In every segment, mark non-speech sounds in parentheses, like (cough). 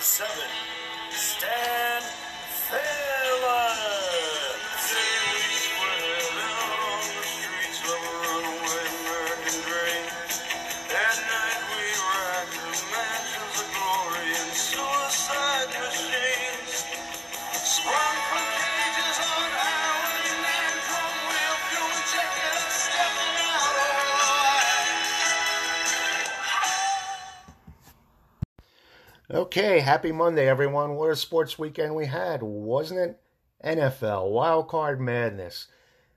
seven, Stan Phillips. Okay, happy Monday, everyone. What a sports weekend we had, wasn't it? NFL, wild card madness.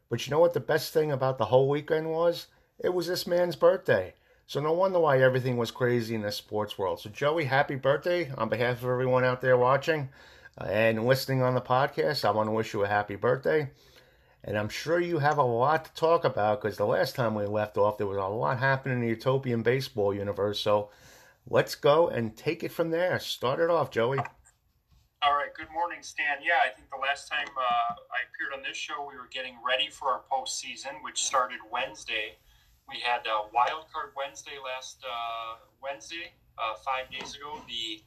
But you know what the best thing about the whole weekend was? It was this man's birthday. So no wonder why everything was crazy in the sports world. So Joey, happy birthday on behalf of everyone out there watching uh, and listening on the podcast. I want to wish you a happy birthday. And I'm sure you have a lot to talk about because the last time we left off, there was a lot happening in the utopian baseball universe. So let's go and take it from there. Start it off, Joey. All right. Good morning, Stan. Yeah, I think the last time uh, I appeared on this show, we were getting ready for our postseason, which started Wednesday. We had uh, Wild Card Wednesday last uh, Wednesday, uh, five days ago. The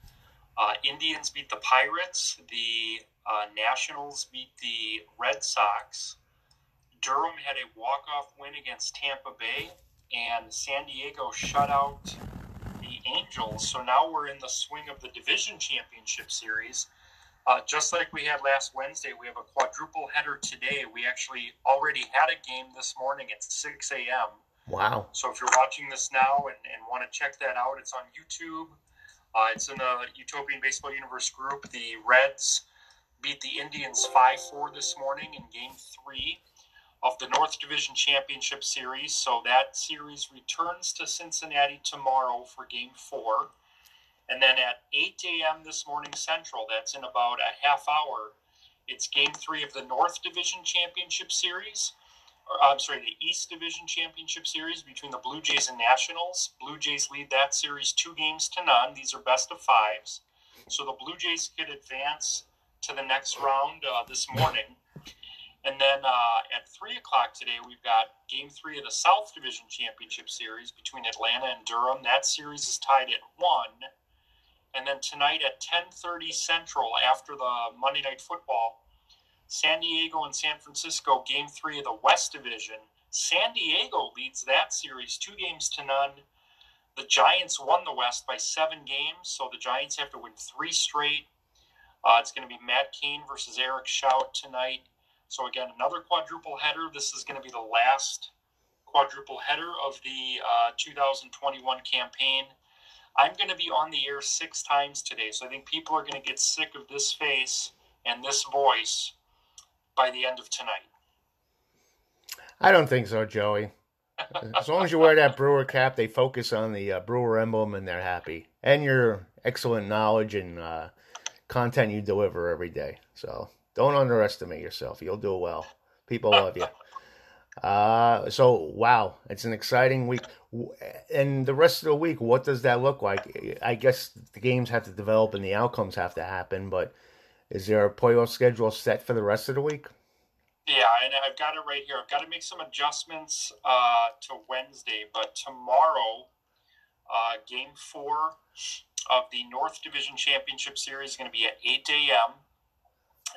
uh, Indians beat the Pirates. The uh, Nationals beat the Red Sox. Durham had a walk-off win against Tampa Bay, and San Diego shut out Angels. So now we're in the swing of the division championship series. Uh, just like we had last Wednesday, we have a quadruple header today. We actually already had a game this morning at 6 a.m. Wow. So if you're watching this now and, and want to check that out, it's on YouTube. Uh, it's in the Utopian Baseball Universe group. The Reds beat the Indians 5 4 this morning in game three of the North Division Championship Series. So that series returns to Cincinnati tomorrow for game four. And then at 8 a.m. this morning Central, that's in about a half hour, it's game three of the North Division Championship Series. Or, I'm sorry, the East Division Championship Series between the Blue Jays and Nationals. Blue Jays lead that series two games to none. These are best of fives. So the Blue Jays could advance to the next round uh, this morning. And then uh, at 3 o'clock today, we've got game three of the South Division Championship Series between Atlanta and Durham. That series is tied at 1. And then tonight at 10:30 Central, after the Monday Night Football, San Diego and San Francisco, Game Three of the West Division. San Diego leads that series two games to none. The Giants won the West by seven games, so the Giants have to win three straight. Uh, it's going to be Matt Cain versus Eric Show tonight. So again, another quadruple header. This is going to be the last quadruple header of the uh, 2021 campaign. I'm going to be on the air six times today, so I think people are going to get sick of this face and this voice by the end of tonight. I don't think so, Joey. As long as you wear that Brewer cap, they focus on the uh, Brewer emblem and they're happy. And your excellent knowledge and uh, content you deliver every day. So don't underestimate yourself. You'll do well. People love you. Uh, so wow, it's an exciting week. And the rest of the week, what does that look like? I guess the games have to develop and the outcomes have to happen. But is there a playoff schedule set for the rest of the week? Yeah, and I've got it right here. I've got to make some adjustments uh, to Wednesday, but tomorrow, uh, game four of the North Division Championship Series is going to be at 8 a.m.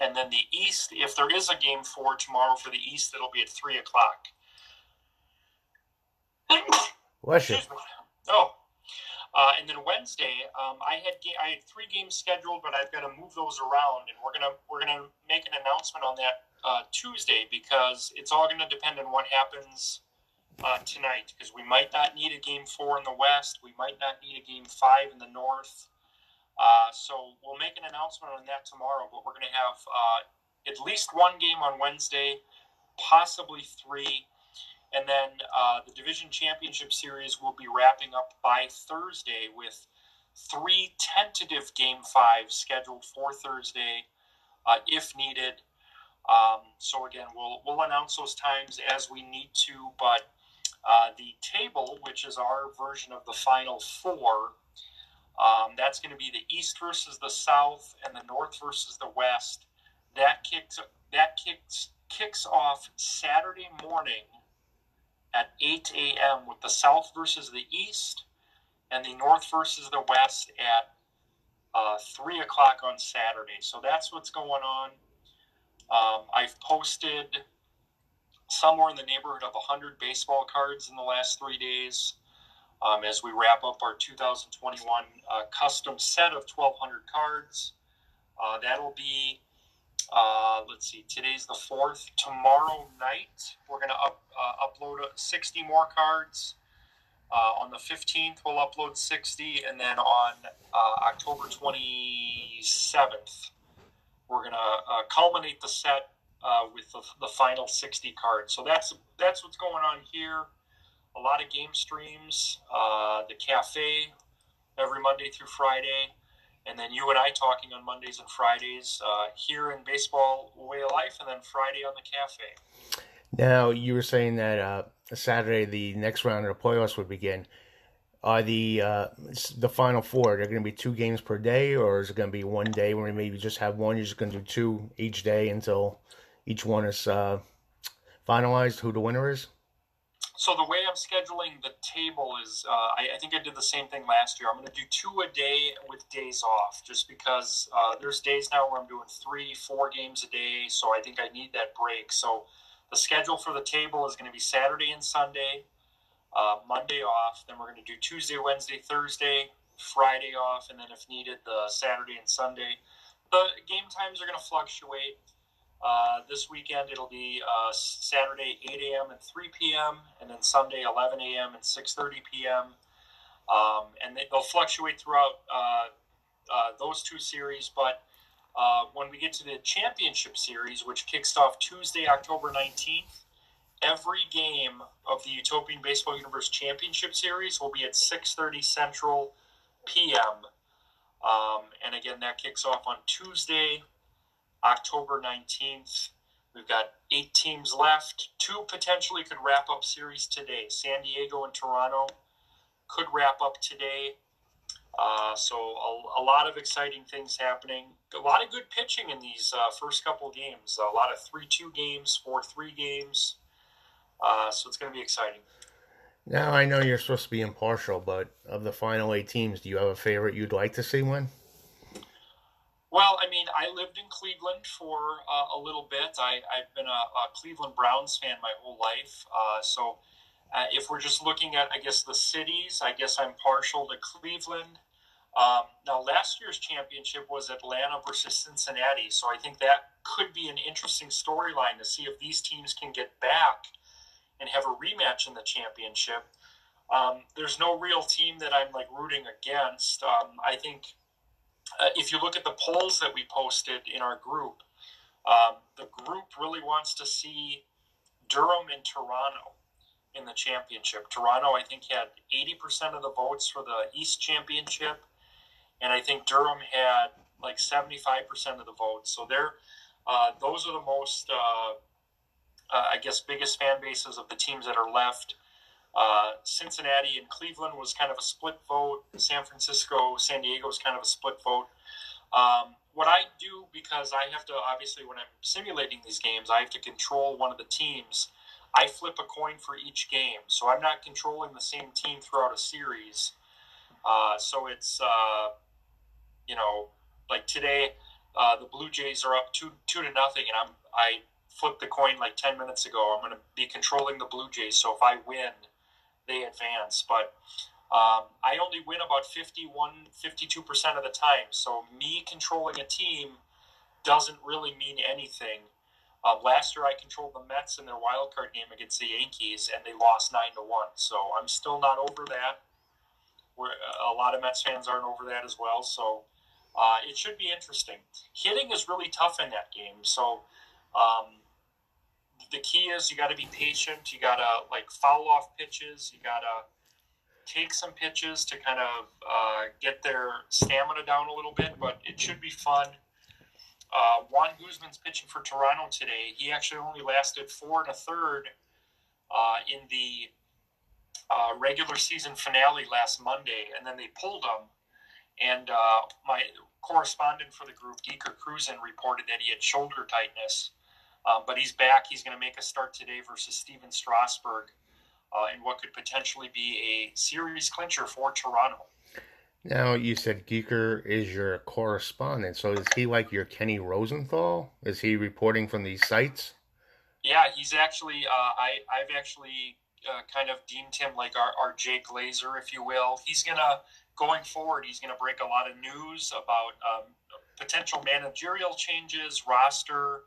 And then the East, if there is a game four tomorrow for the East, it'll be at 3 o'clock. Bless you. Oh. Uh, and then Wednesday, um, I had ga- I had three games scheduled, but I've got to move those around, and we're gonna we're gonna make an announcement on that uh, Tuesday because it's all gonna depend on what happens uh, tonight. Because we might not need a game four in the West, we might not need a game five in the North. Uh, so we'll make an announcement on that tomorrow. But we're gonna have uh, at least one game on Wednesday, possibly three. And then uh, the division championship series will be wrapping up by Thursday with three tentative game fives scheduled for Thursday uh, if needed. Um, so again, we'll we'll announce those times as we need to. But uh, the table, which is our version of the final four, um, that's going to be the East versus the South and the North versus the West. That kicks that kicks kicks off Saturday morning at 8 a.m. with the South versus the East and the North versus the West at uh, 3 o'clock on Saturday. So that's what's going on. Um, I've posted somewhere in the neighborhood of 100 baseball cards in the last three days um, as we wrap up our 2021 uh, custom set of 1,200 cards. Uh, that'll be, uh, let's see, today's the 4th. Tomorrow night, we're going to up, uh, upload 60 more cards. Uh, on the 15th, we'll upload 60, and then on uh, October 27th, we're going to culminate the set with the, the final 60 cards. So that's that's what's going on here a lot of game streams, uh, the cafe every Monday through Friday, and then you and I talking on Mondays and Fridays uh, here in Baseball Way of Life, and then Friday on the cafe. Now you were saying that uh, Saturday the next round of the playoffs would begin. Are the uh, the final four? They're going to be two games per day, or is it going to be one day where we maybe just have one? You're just going to do two each day until each one is uh, finalized. Who the winner is? So the way I'm scheduling the table is, uh, I, I, think I did the same thing last year. I'm going to do two a day with days off, just because uh, there's days now where I'm doing three, four games a day. So I think I need that break. So the schedule for the table is going to be Saturday and Sunday, uh, Monday off. Then we're going to do Tuesday, Wednesday, Thursday, Friday off, and then if needed, the Saturday and Sunday. The game times are going to fluctuate. Uh, this weekend it'll be uh, Saturday 8 a.m. and 3 p.m. and then Sunday 11 a.m. and 6:30 p.m. Um, and they, will fluctuate throughout uh, uh, those two series. But uh, when we get to the championship series, which kicks off Tuesday, October 19th, every game of the Utopian Baseball Universe Championship Series will be at 6:30 Central p.m. Um, and again, that kicks off on Tuesday, October 19th. We've got eight teams left. Two potentially could wrap up series today. San Diego and Toronto could wrap up today. Uh, so a, a, lot of exciting things happening. A lot of good pitching in these uh, first couple games. A lot of three-two games, four-three games. Uh, so it's going to be exciting. Now I know you're supposed to be impartial, but of the final eight teams, do you have a favorite you'd like to see win? Well, I mean, I lived in Cleveland for uh, a little bit. I, have been a, a, Cleveland Browns fan my whole life. Uh, so, uh, if we're just looking at, I guess, the cities, I guess I'm partial to Cleveland. Um, now, last year's championship was Atlanta versus Cincinnati. So, I think that could be an interesting storyline to see if these teams can get back and have a rematch in the championship. Um, there's no real team that I'm like rooting against. Um, I think uh, if you look at the polls that we posted in our group, um, the group really wants to see Durham and Toronto in the championship. Toronto, I think, had 80% of the votes for the East Championship, and I think Durham had like 75% of the votes. So they're uh, those are the most, uh, uh, I guess, biggest fan bases of the teams that are left. Uh, Cincinnati and Cleveland was kind of a split vote. San Francisco, San Diego was kind of a split vote. Um, what I do, because I have to, obviously, when I'm simulating these games, I have to control one of the teams. I flip a coin for each game. So I'm not controlling the same team throughout a series. Uh, so it's, uh, you know, like today, uh, the Blue Jays are up two two to nothing, and I'm I flipped the coin like ten minutes ago. I'm going to be controlling the Blue Jays, so if I win, they advance. But um, I only win about 51, 52% of the time. So me controlling a team doesn't really mean anything. Uh, last year, I controlled the Mets in their wild card game against the Yankees, and they lost nine to one. So I'm still not over that. We're, a lot of Mets fans aren't over that as well. So uh, it should be interesting. Hitting is really tough in that game. So um, the key is you got to be patient. You got to like foul off pitches. You got to take some pitches to kind of uh, get their stamina down a little bit. But it should be fun. Uh, Juan Guzman's pitching for Toronto today. He actually only lasted four and a third uh, in the uh, regular season finale last Monday, and then they pulled him. And uh, my correspondent for the group, Deeker Cruzen, reported that he had shoulder tightness. Um, but he's back. He's going to make a start today versus Stephen Strasburg uh, in what could potentially be a series clincher for Toronto. Now you said Geeker is your correspondent, so is he like your Kenny Rosenthal? Is he reporting from these sites? Yeah, he's actually. Uh, I I've actually uh, kind of deemed him like our, our Jake Glazer, if you will. He's gonna going forward. He's gonna break a lot of news about um, potential managerial changes, roster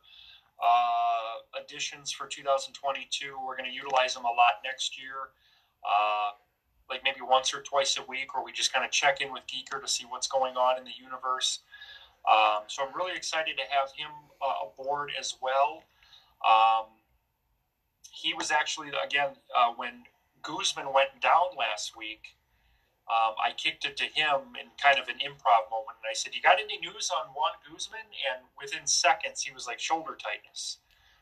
uh, additions for 2022. We're gonna utilize them a lot next year. Uh, like maybe once or twice a week, where we just kind of check in with Geeker to see what's going on in the universe. Um, so I'm really excited to have him uh, aboard as well. Um, he was actually again uh, when Guzman went down last week. Um, I kicked it to him in kind of an improv moment, and I said, "You got any news on Juan Guzman?" And within seconds, he was like shoulder tightness.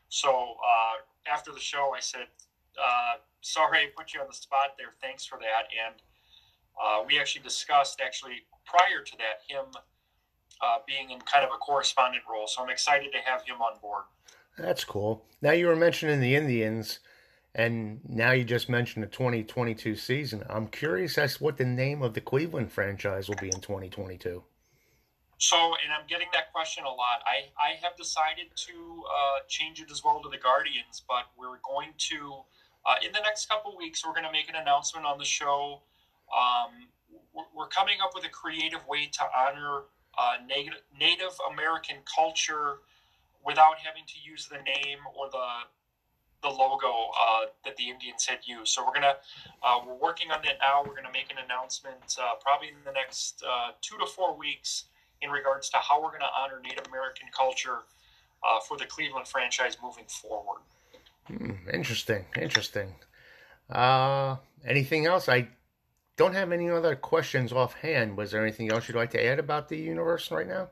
So uh, after the show, I said, uh, "Sorry, I put you on the spot there. Thanks for that." And uh, we actually discussed actually prior to that him uh, being in kind of a correspondent role. So I'm excited to have him on board. That's cool. Now you were mentioning the Indians, and now you just mentioned the 2022 season. I'm curious as to what the name of the Cleveland franchise will be in 2022. So, and I'm getting that question a lot. I, I have decided to uh, change it as well to the Guardians, but we're going to, uh, in the next couple weeks, we're going to make an announcement on the show. Um, we're, coming up with a creative way to honor uh, Native, Native American culture without having to use the name or the the logo uh, that the Indians had used. So we're gonna uh, we're working on that now. We're gonna make an announcement uh, probably in the next uh, two to four weeks in regards to how we're gonna honor Native American culture uh, for the Cleveland franchise moving forward. Hmm, interesting, interesting. Uh, anything else? I don't have any other questions offhand. Was there anything else you'd like to add about the universe right now?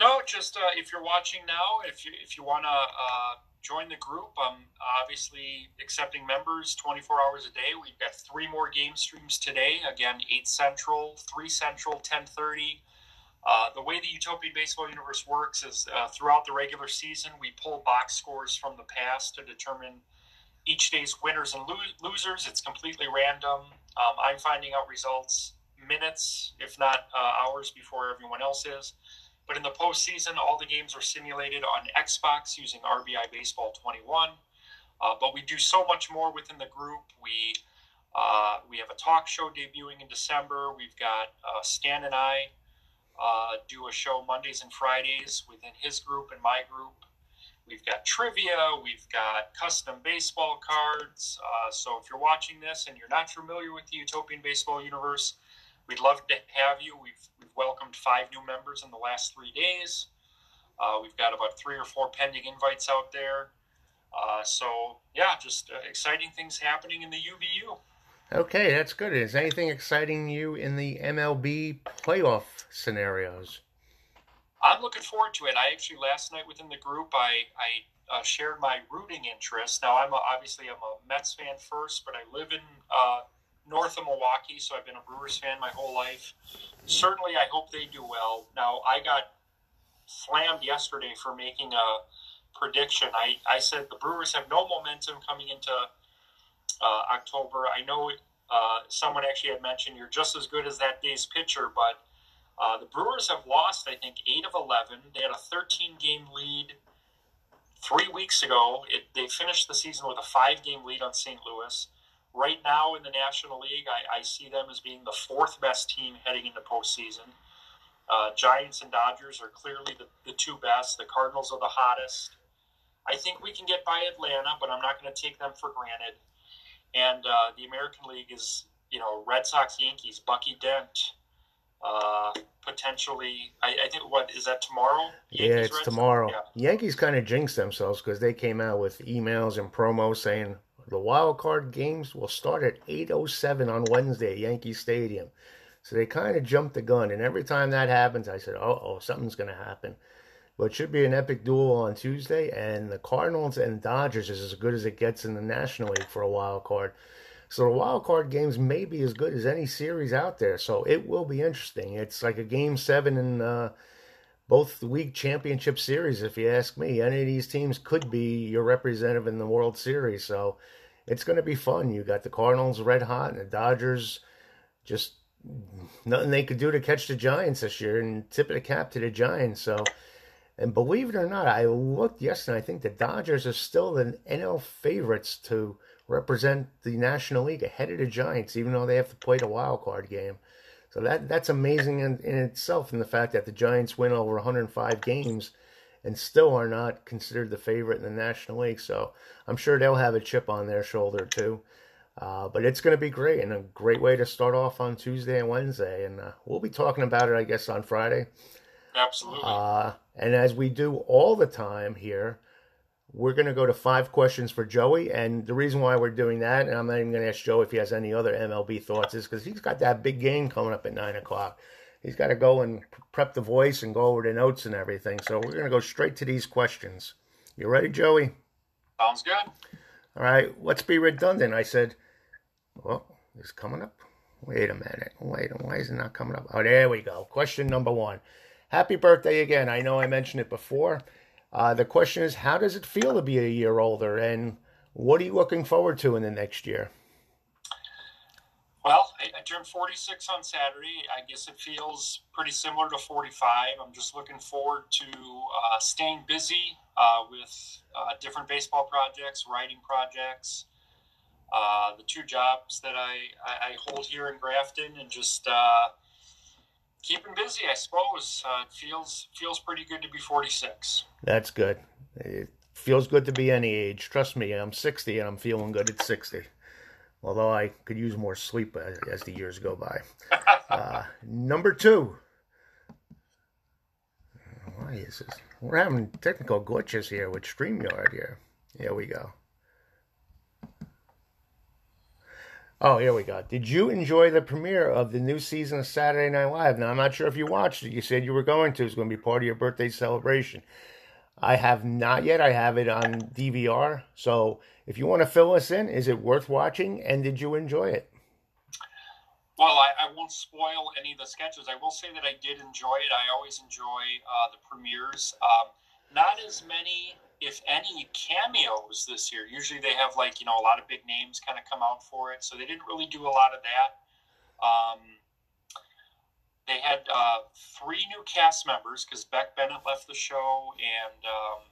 No, just uh, if you're watching now, if you if you want to uh, join the group, I'm obviously accepting members 24 hours a day. We've got three more game streams today. Again, eight central, three central, 10:30. Uh, the way the Utopian Baseball Universe works is uh, throughout the regular season, we pull box scores from the past to determine each day's winners and lo- losers. It's completely random. Um, I'm finding out results minutes, if not uh, hours, before everyone else is. But in the postseason, all the games are simulated on Xbox using RBI Baseball 21. Uh, but we do so much more within the group. We uh, we have a talk show debuting in December. We've got uh, Stan and I uh, do a show Mondays and Fridays within his group and my group. We've got trivia. We've got custom baseball cards. Uh, so if you're watching this and you're not familiar with the Utopian Baseball universe, we'd love to have you. We've we've welcomed five new members in the last three days. Uh, we've got about three or four pending invites out there. Uh, so, yeah, just uh, exciting things happening in the UBU. Okay, that's good. Is anything exciting you in the MLB playoff scenarios? I'm looking forward to it. I actually last night within the group, I, I uh, shared my rooting interest. Now, I'm a, obviously I'm a Mets fan first, but I live in uh, north of Milwaukee, so I've been a Brewers fan my whole life. Certainly, I hope they do well. Now, I got slammed yesterday for making a prediction. I, I said the Brewers have no momentum coming into uh, October. I know uh, someone actually had mentioned you're just as good as that day's pitcher, but uh, the Brewers have lost, I think, 8 of 11. They had a 13 game lead three weeks ago. It, they finished the season with a five game lead on St. Louis right now in the National League, I, I see them as being the fourth best team heading into postseason. Uh, Giants and Dodgers are clearly the, the two best. The Cardinals are the hottest. I think we can get by Atlanta, but I'm not going to take them for granted. And uh, the American League is, you know, Red Sox, Yankees, Bucky Dent, uh, potentially. I, I, think what is that tomorrow? Yankees, yeah, it's Red tomorrow. Yeah. Yankees kind of jinxed themselves because they came out with emails and promos saying the wild card games will start at 8:07 on Wednesday at Yankee Stadium. So they kind of jumped the gun, and every time that happens, I said, "Oh, oh, something's going to happen." But it should be an epic duel on Tuesday, and the Cardinals and Dodgers is as good as it gets in the National League for a wild card. So the wild card games may be as good as any series out there. So it will be interesting. It's like a game seven in uh, both league championship series, if you ask me. Any of these teams could be your representative in the World Series. So it's going to be fun. You got the Cardinals red hot and the Dodgers just nothing they could do to catch the Giants this year, and tip of the cap to the Giants. So, and believe it or not, I looked yesterday. I think the Dodgers are still the NL favorites to represent the National League ahead of the Giants, even though they have to play the wild card game. So that that's amazing in, in itself, in the fact that the Giants win over 105 games and still are not considered the favorite in the National League. So I'm sure they'll have a chip on their shoulder too. Uh, but it's going to be great and a great way to start off on Tuesday and Wednesday. And uh, we'll be talking about it, I guess, on Friday. Absolutely. Uh, and as we do all the time here, we're going to go to five questions for Joey. And the reason why we're doing that, and I'm not even going to ask Joe if he has any other MLB thoughts, is because he's got that big game coming up at 9 o'clock. He's got to go and prep the voice and go over the notes and everything. So we're going to go straight to these questions. You ready, Joey? Sounds good. All right, let's be redundant. I said, well, it's coming up. Wait a minute. Wait, why is it not coming up? Oh, there we go. Question number one. Happy birthday again. I know I mentioned it before. Uh, the question is, how does it feel to be a year older, and what are you looking forward to in the next year? Well, I, I turned 46 on Saturday. I guess it feels pretty similar to 45. I'm just looking forward to uh, staying busy uh, with uh, different baseball projects, writing projects, uh, the two jobs that I, I, I, hold here in Grafton, and just uh, keeping busy. I suppose uh, it feels feels pretty good to be 46. That's good. It feels good to be any age. Trust me, I'm 60 and I'm feeling good at 60 although I could use more sleep as, as the years go by. (laughs) Uh, number two. Why is this? We're having technical glitches here with StreamYard here. Here we go. Oh, here we go. Did you enjoy the premiere of the new season of Saturday Night Live? Now, I'm not sure if you watched it. You said you were going to. It's going to be part of your birthday celebration. I have not yet. I have it on DVR. So if you want to fill us in, is it worth watching and did you enjoy it? Well, I, I won't spoil any of the sketches. I will say that I did enjoy it. I always enjoy uh, the premieres. Um, not as many, if any, cameos this year. Usually they have, like, you know, a lot of big names kind of come out for it. So they didn't really do a lot of that. Um, they had uh, three new cast members because Beck Bennett left the show and um,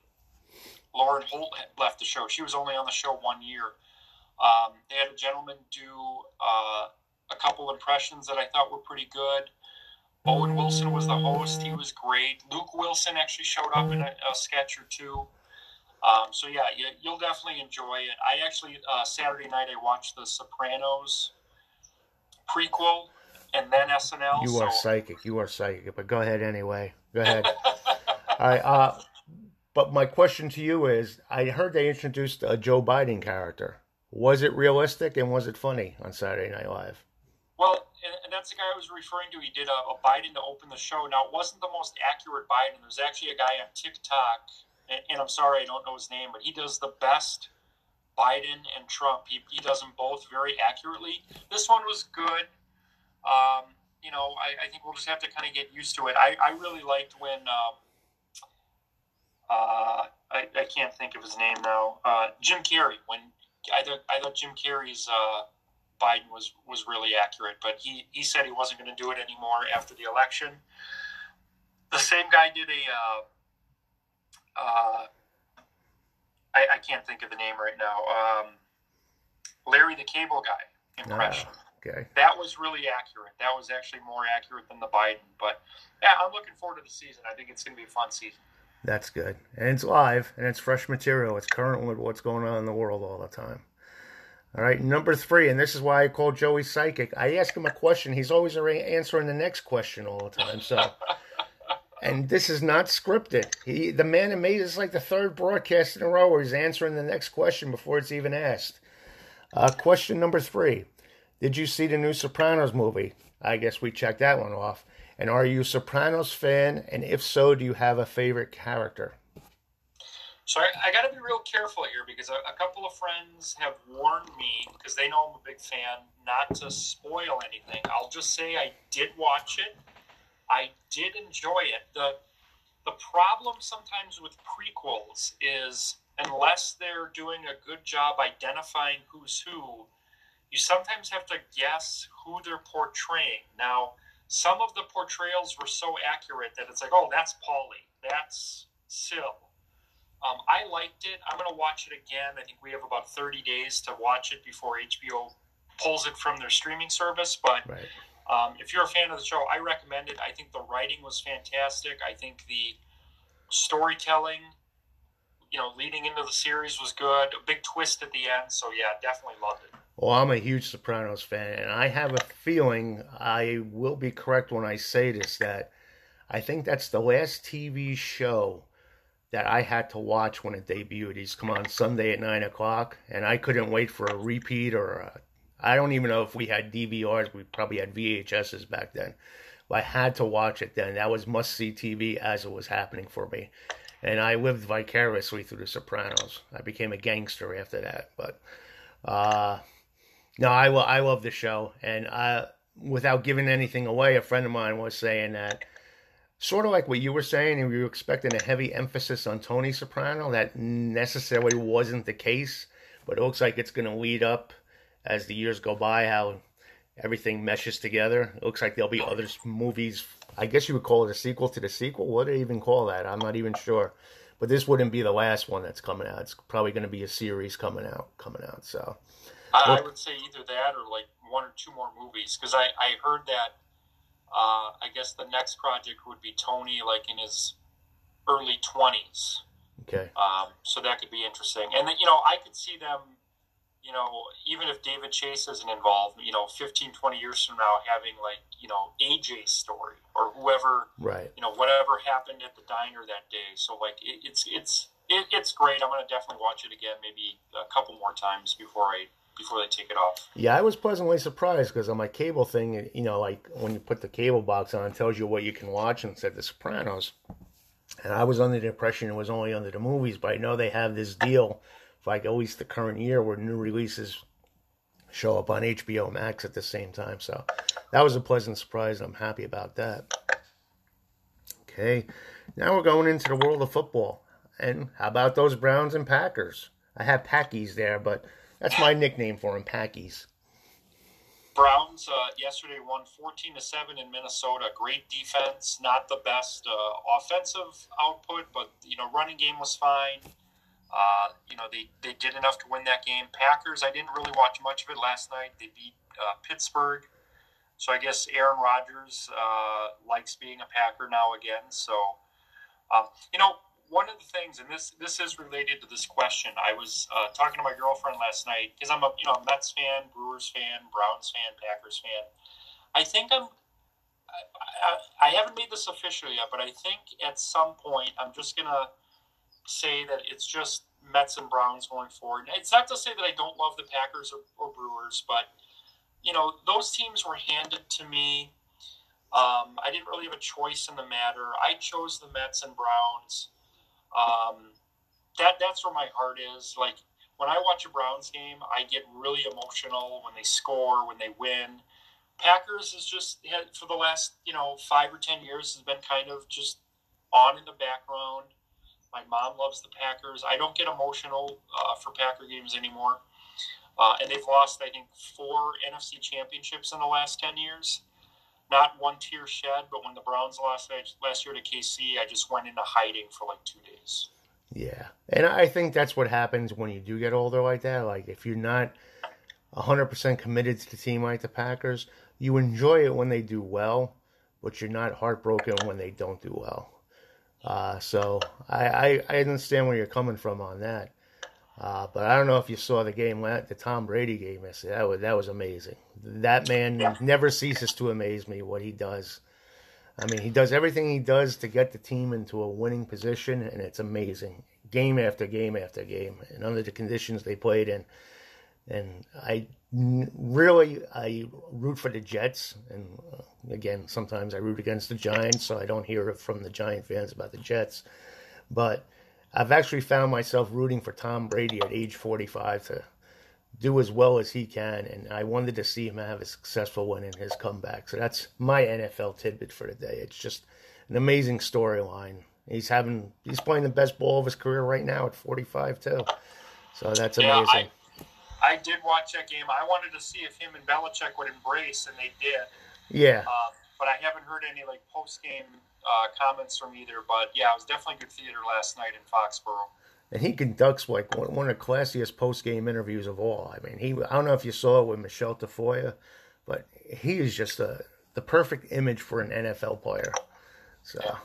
Lauren Holt left the show. She was only on the show one year. Um, they had a gentleman do uh, a couple impressions that I thought were pretty good. Owen Wilson was the host. He was great. Luke Wilson actually showed up in a, a sketch or two. Um, so yeah, you, will definitely enjoy it. I actually uh, Saturday night I watched The Sopranos prequel and then SNL. You are psychic. You are psychic. But go ahead anyway. Go ahead. (laughs) Right. Uh, but my question to you is: I heard they introduced a Joe Biden character. Was it realistic and was it funny on Saturday Night Live? Well, and, that's the guy I was referring to. He did a, a, Biden to open the show. Now, it wasn't the most accurate Biden. There's actually a guy on TikTok, and, and I'm sorry I don't know his name, but he does the best Biden and Trump. He, he does them both very accurately. This one was good. Um, you know, I, I, think we'll just have to kind of get used to it. I, I really liked when um, uh, I, I can't think of his name now. Uh, Jim Carrey. When I thought I thought Jim Carrey's uh, Biden was was really accurate, but he he said he wasn't going to do it anymore after the election. The same guy did a. Uh, I, I can't think of the name right now. Um, Larry the Cable Guy impression. Ah. Okay. That was really accurate. That was actually more accurate than the Biden. But yeah, I'm looking forward to the season. I think it's going to be a fun season. That's good. And it's live and it's fresh material. It's current with what's going on in the world all the time. All right, number three, and this is why I call Joey psychic. I ask him a question, he's always answering the next question all the time. So, (laughs) and this is not scripted. He, the man amazes like the third broadcast in a row where he's answering the next question before it's even asked. Uh, question number three: did you see the new Sopranos movie? I guess we checked that one off. And are you Sopranos fan? And if so, do you have a favorite character? So I, I got to be real careful here because a, a, couple of friends have warned me because they know I'm a big fan not to spoil anything. I'll just say I did watch it. I did enjoy it. the The problem sometimes with prequels is unless they're doing a good job identifying who's who, you sometimes have to guess who they're portraying. Now, some of the portrayals were so accurate that it's like, oh, that's Paulie, that's Sil. Um, I liked it. I'm going to watch it again. I think we have about 30 days to watch it before HBO pulls it from their streaming service. But Right. Um, if you're a fan of the show, I recommend it. I think the writing was fantastic. I think the storytelling, you know, leading into the series was good. A big twist at the end. So, yeah, definitely loved it. Well, I'm a huge Sopranos fan, and I have a feeling I will be correct when I say this that I think that's the last TV show that I had to watch when it debuted. He's come on Sunday at nine o'clock, and I couldn't wait for a repeat or a, I don't even know if we had DVRs. We probably had VHSs back then. But I had to watch it then. That was must see TV as it was happening for me. And I lived vicariously through The Sopranos. I became a gangster after that. But uh, no, I, lo- I love the show. And uh, without giving anything away, a friend of mine was saying that sort of like what you were saying, and you were expecting a heavy emphasis on Tony Soprano. That necessarily wasn't the case, but it looks like it's going to lead up as the years go by, how everything meshes together. It looks like there'll be other movies. I guess you would call it a sequel to the sequel. What do they even call that? I'm not even sure. But this wouldn't be the last one that's coming out. It's probably going to be a series coming out. Coming out. So I, I would say either that or like one or two more movies because I, I heard that uh, I guess the next project would be Tony like in his early 20s. okay, Um, so that could be interesting. And then, you know, I could see them, you know, even if David Chase isn't involved, you know, 15, 20 years from now having like, you know, AJ's story or whoever, right. you know, whatever happened at the diner that day. So like it, it's, it's, it, it's great. I'm going to definitely watch it again, maybe a couple more times before I, before they take it off. Yeah, I was pleasantly surprised because on my cable thing, you know, like when you put the cable box on, it tells you what you can watch and said The Sopranos. And I was under the impression it was only under the movies, but I know they have this deal like at least the current year where new releases show up on HBO Max at the same time. So that was a pleasant surprise. I'm happy about that. Okay, now we're going into the world of football. And how about those Browns and Packers? I have Packies there, but that's my nickname for them, Packies. Browns uh, yesterday won 14 to 7 in Minnesota. Great defense, not the best uh, offensive output, but you know, running game was fine. Uh, you know, they, they did enough to win that game. Packers, I didn't really watch much of it last night. They beat uh, Pittsburgh. So I guess Aaron Rodgers uh, likes being a Packer now again. So, um, you know, one of the things, and this this is related to this question. I was uh, talking to my girlfriend last night because I'm a you know Mets fan, Brewers fan, Browns fan, Packers fan. I think I'm. I, I, I haven't made this official yet, but I think at some point I'm just gonna say that it's just Mets and Browns going forward. It's not to say that I don't love the Packers or, or Brewers, but you know those teams were handed to me. Um, I didn't really have a choice in the matter. I chose the Mets and Browns. Um, that that's where my heart is. Like when I watch a Browns game, I get really emotional when they score, when they win. Packers is just for the last you know five or ten years has been kind of just on in the background. My mom loves the Packers. I don't get emotional uh, for Packer games anymore, uh, and they've lost I think four NFC championships in the last ten years. Not one tear shed, but when the Browns lost last year to KC, I just went into hiding for like two days. Yeah. And I think that's what happens when you do get older like that. Like, if you're not 100% committed to the team like the Packers, you enjoy it when they do well, but you're not heartbroken when they don't do well. Uh, so I, I, I understand where you're coming from on that. Uh, but I don't know if you saw the game, the Tom Brady game yesterday. That was, that was amazing. That man Yeah. never ceases to amaze me what he does. I mean, he does everything he does to get the team into a winning position, and it's amazing. Game after game after game, and under the conditions they played in. And I really, I root for the Jets. And uh, again, sometimes I root against the Giants, so I don't hear from the Giant fans about the Jets. But I've actually found myself rooting for Tom Brady at age 45 to do as well as he can, and I wanted to see him have a successful one in his comeback. So that's my NFL tidbit for the day. It's just an amazing storyline. He's having he's playing the best ball of his career right now at 45 too. So that's Yeah, amazing. I, I did watch that game. I wanted to see if him and Belichick would embrace, and they did. Yeah. Uh, but I haven't heard any like post game uh, comments from either. But yeah, it was definitely good theater last night in Foxborough. and he conducts like one one of the classiest post game interviews of all. I mean, he I don't know if you saw it with Michelle Tafoya, but he is just a the perfect image for an NFL player. So,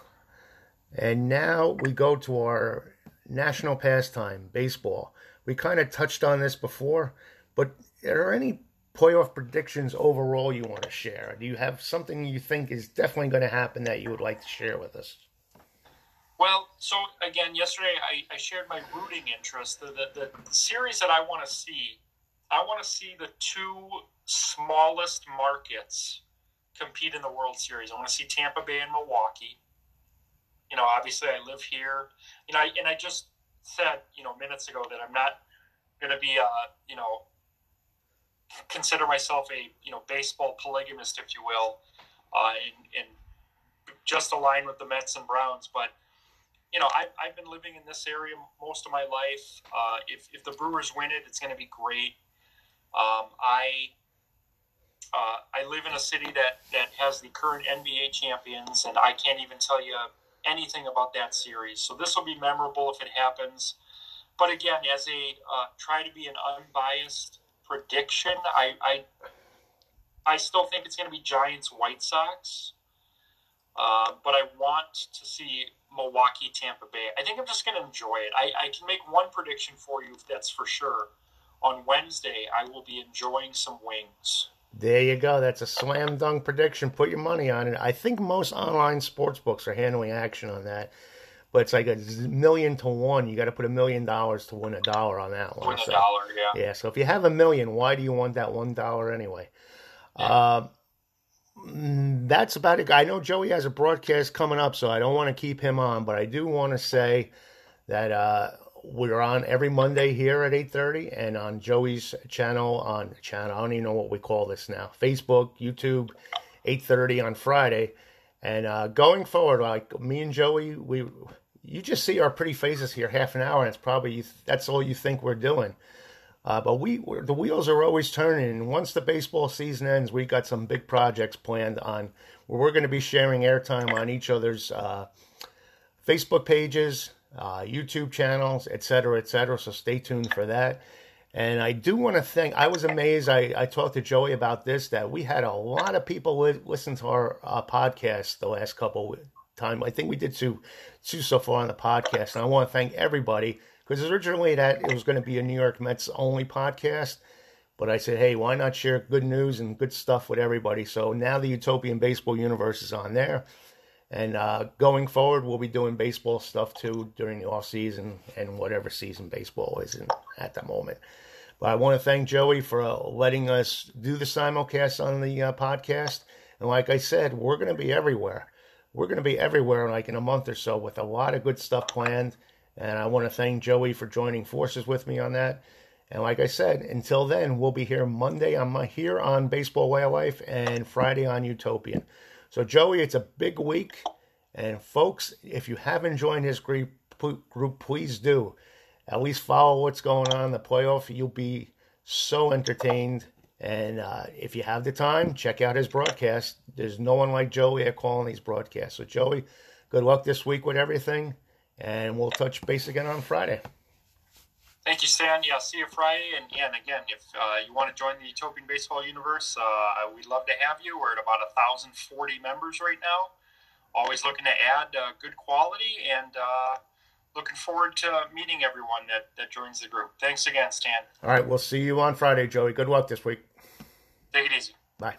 and now we go to our national pastime, baseball. We kind of touched on this before, but are there any playoff predictions overall you want to share? Do you have something you think is definitely going to happen that you would like to share with us? Well, so again, yesterday I, I shared my rooting interest. The, the, the series that I want to see, I want to see the two smallest markets compete in the World Series. I want to see Tampa Bay and Milwaukee. You know, obviously I live here. You know, and I just said, you know, minutes ago that I'm not going to be, uh, you know, consider myself a, you know, baseball polygamist, if you will, uh, and, and just align with the Mets and Browns. But you know, I, I've been living in this area most of my life. Uh, if, if the Brewers win it, it's going to be great. Um, I uh, I live in a city that, that has the current NBA champions, and I can't even tell you anything about that series. So this will be memorable if it happens. But again, as a uh, try to be an unbiased prediction, I I, I still think it's going to be Giants White Sox. Uh, but I want to see Milwaukee, Tampa Bay. I think I'm just going to enjoy it. I, I can make one prediction for you, if that's for sure. On Wednesday, I will be enjoying some wings. There you go. That's a slam dunk prediction. Put your money on it. I think most online sports books are handling action on that. But it's like a million to one. You got to put a million dollars to win a dollar on that one. Win a So- dollar, yeah. Yeah, so if you have a million, why do you want that one dollar anyway? Uh, mm, that's about it. I know Joey has a broadcast coming up, so I don't want to keep him on, but I do want to say that uh, we're on every Monday here at eight thirty, and on Joey's channel on channel. I don't even know what we call this now. Facebook, YouTube, eight thirty on Friday, and uh, going forward, like me and Joey, we. You just see our pretty faces here half an hour, and it's probably that's all you think we're doing. Uh, but we the wheels are always turning, and once the baseball season ends, we got some big projects planned on where we're going to be sharing airtime on each other's uh, Facebook pages, uh, YouTube channels, et cetera, et cetera. So stay tuned for that. And I do want to thank. I was amazed. I, I talked to Joey about this that we had a lot of people li- listen to our uh, podcast the last couple time. I think we did two two so far on the podcast, and I want to thank everybody because originally that it was going to be a New York Mets only podcast. But I said, hey, why not share good news and good stuff with everybody? So now the Utopian Baseball Universe is on there. And uh, going forward, we'll be doing baseball stuff too during the off season and whatever season baseball is in at the moment. But I want to thank Joey for uh, letting us do the simulcast on the uh, podcast. And like I said, we're going to be everywhere. We're going to be everywhere like in a month or so with a lot of good stuff planned. And I want to thank Joey for joining forces with me on that. And like I said, until then, we'll be here Monday on my here on Baseball Way of Life and Friday on Utopian. So Joey, it's a big week, and folks, if you haven't joined his group, group, please do. At least follow what's going on in the playoff. You'll be so entertained. And uh, if you have the time, check out his broadcast. There's no one like Joey at calling these broadcasts. So Joey, good luck this week with everything, and we'll touch base again on Friday. Thank you, Stan. Yeah, see you Friday. And, and again, if uh, you want to join the Utopian Baseball Universe, uh, we'd love to have you. We're at about 1,040 members right now. Always looking to add uh, good quality and uh, looking forward to meeting everyone that, that joins the group. Thanks again, Stan. All right, we'll see you on Friday, Joey. Good luck this week. Take it easy. Bye.